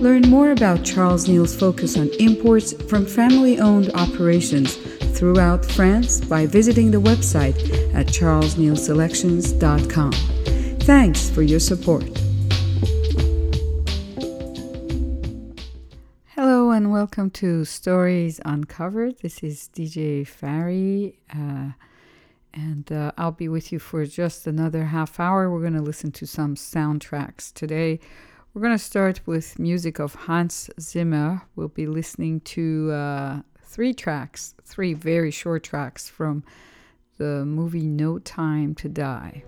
Learn more about Charles Neal's focus on imports from family owned operations throughout France by visiting the website at charlesnealselections.com. Thanks for your support. Hello and welcome to Stories Uncovered. This is DJ Fari, uh, and uh, I'll be with you for just another half hour. We're going to listen to some soundtracks today. We're going to start with music of Hans Zimmer. We'll be listening to uh, three tracks, three very short tracks from the movie No Time to Die.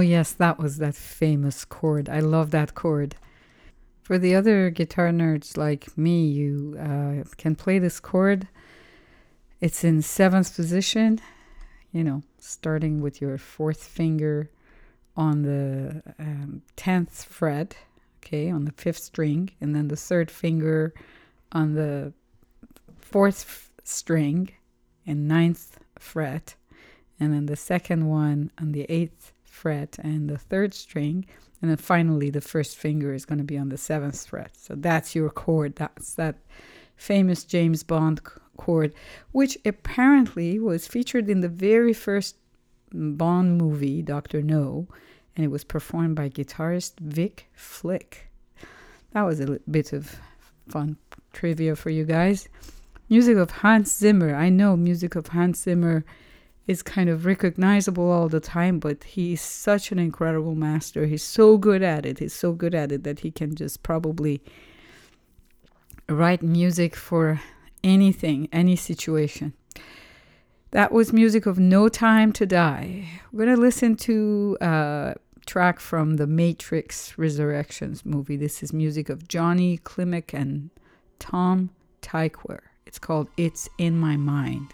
Oh, yes, that was that famous chord. I love that chord. For the other guitar nerds like me, you uh, can play this chord. It's in seventh position, you know, starting with your fourth finger on the um, 10th fret, okay, on the fifth string, and then the third finger on the fourth f- string and ninth fret, and then the second one on the eighth fret and the third string, and then finally the first finger is going to be on the seventh fret. So that's your chord. That's that famous James Bond chord, which apparently was featured in the very first Bond movie, Doctor No, and it was performed by guitarist Vic Flick. That was a bit of fun trivia for you guys. Music of Hans Zimmer. I know music of Hans Zimmer is kind of recognizable all the time, but he's such an incredible master. He's so good at it. He's so good at it that he can just probably write music for anything, any situation. That was music of No Time to Die. We're going to listen to a track from the Matrix Resurrections movie. This is music of Johnny Klimek and Tom Tykwer. It's called It's in My Mind.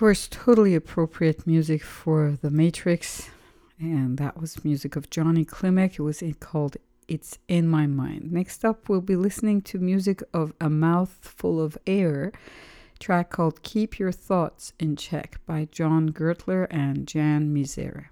Course, totally appropriate music for The Matrix. And that was music of Johnny Klimek. It was called It's in My Mind. Next up, we'll be listening to music of A Mouthful of Air, track called Keep Your Thoughts in Check by John Gertler and Jan Misere.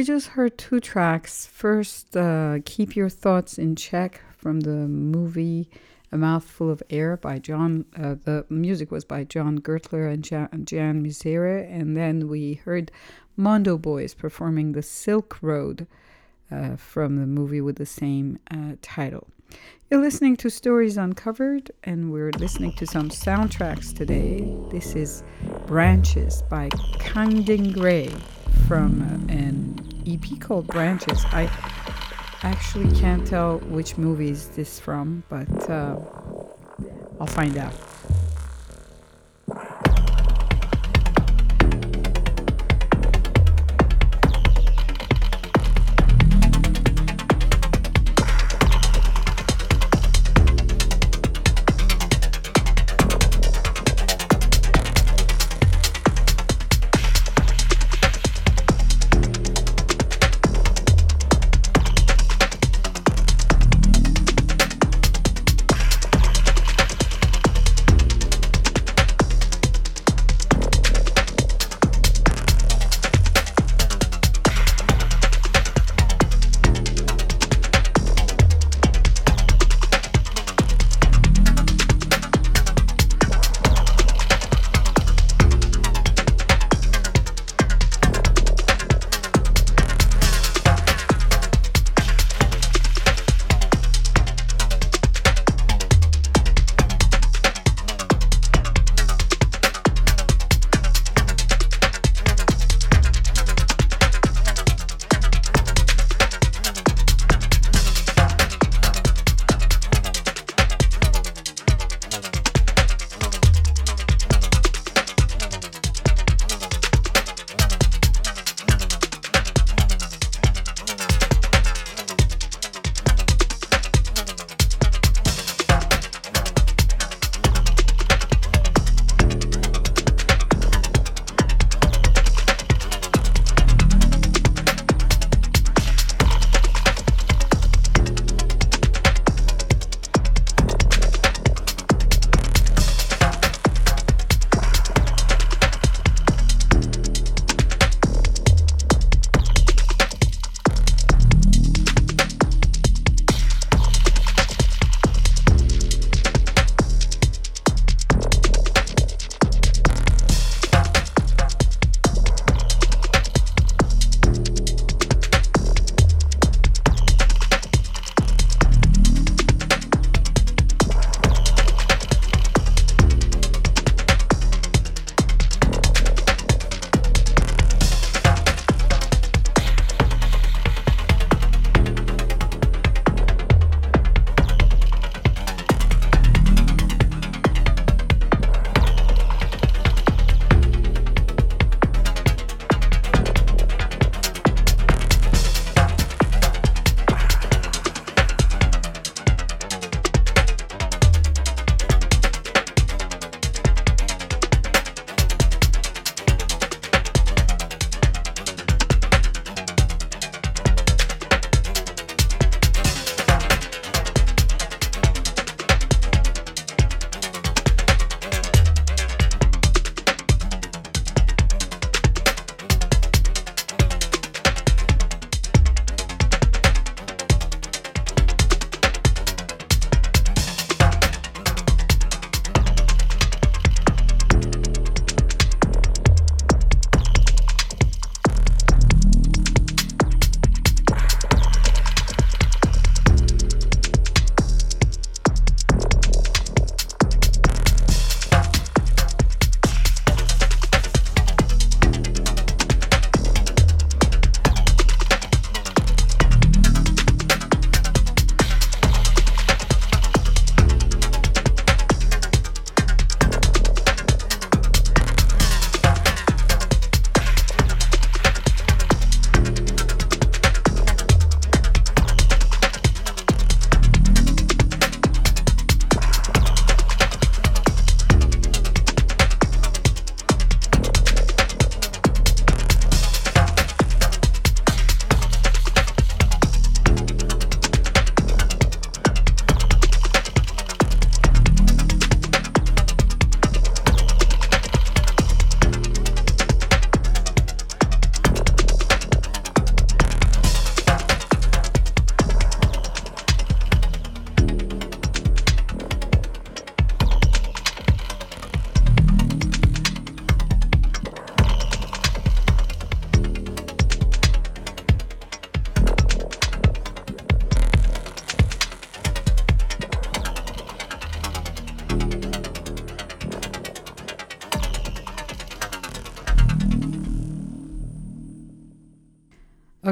We just heard two tracks. First, uh, Keep Your Thoughts in Check from the movie A Mouthful of Air by John. Uh, the music was by John Gertler and Jan, Jan Misere. And then we heard Mondo Boys performing The Silk Road uh, from the movie with the same uh, title. You're listening to Stories Uncovered, and we're listening to some soundtracks today. This is Branches by Kangding Ray from an EP called Branches. I actually can't tell which movie is this from, but uh, I'll find out.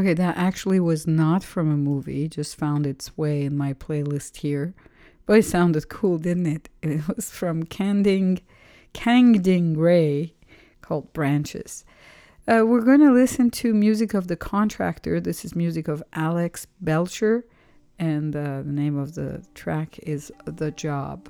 Okay, that actually was not from a movie, just found its way in my playlist here. But it sounded cool, didn't it? It was from Kangding, Kangding Ray called Branches. Uh, we're going to listen to music of the contractor. This is music of Alex Belcher, and uh, the name of the track is The Job.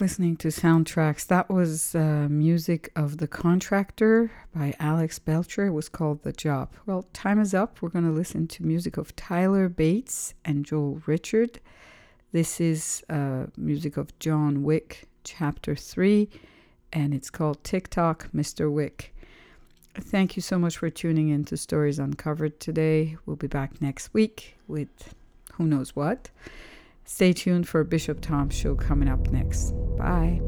Listening to soundtracks. That was uh, music of The Contractor by Alex Belcher. It was called The Job. Well, time is up. We're going to listen to music of Tyler Bates and Joel Richard. This is uh, music of John Wick, Chapter 3, and it's called TikTok, Mr. Wick. Thank you so much for tuning in to Stories Uncovered today. We'll be back next week with who knows what. Stay tuned for Bishop Tom's show coming up next. Bye.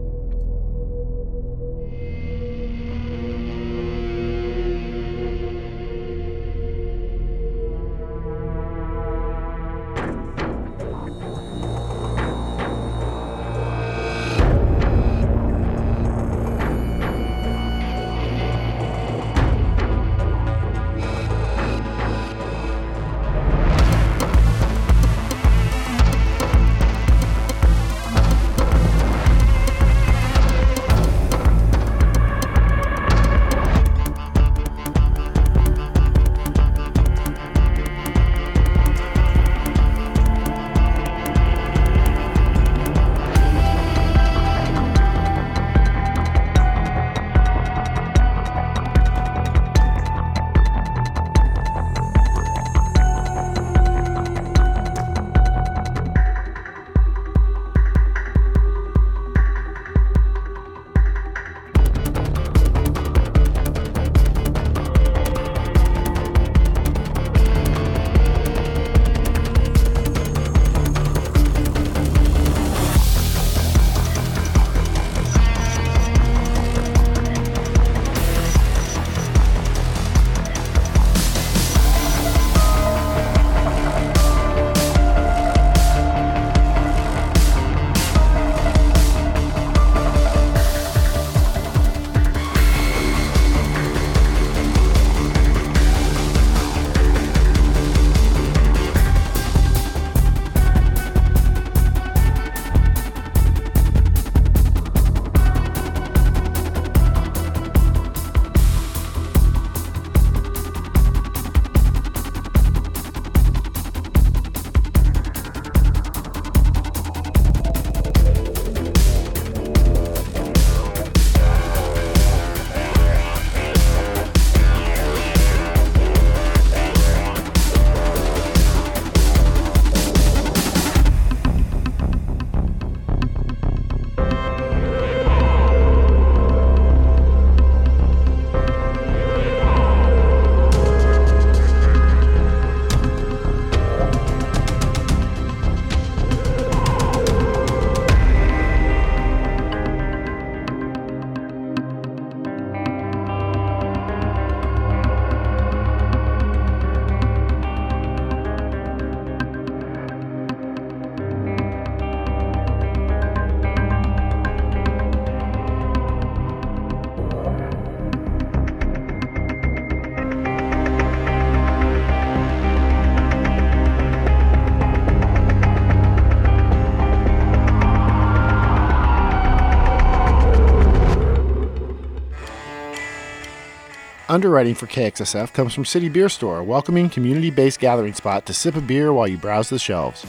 Underwriting for KXSF comes from City Beer Store, a welcoming community based gathering spot to sip a beer while you browse the shelves.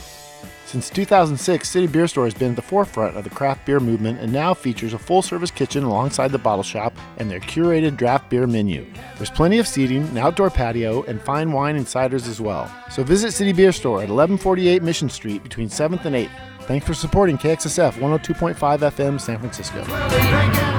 Since 2006, City Beer Store has been at the forefront of the craft beer movement and now features a full service kitchen alongside the bottle shop and their curated draft beer menu. There's plenty of seating, an outdoor patio, and fine wine and ciders as well. So visit City Beer Store at 1148 Mission Street between 7th and 8th. Thanks for supporting KXSF 102.5 FM San Francisco.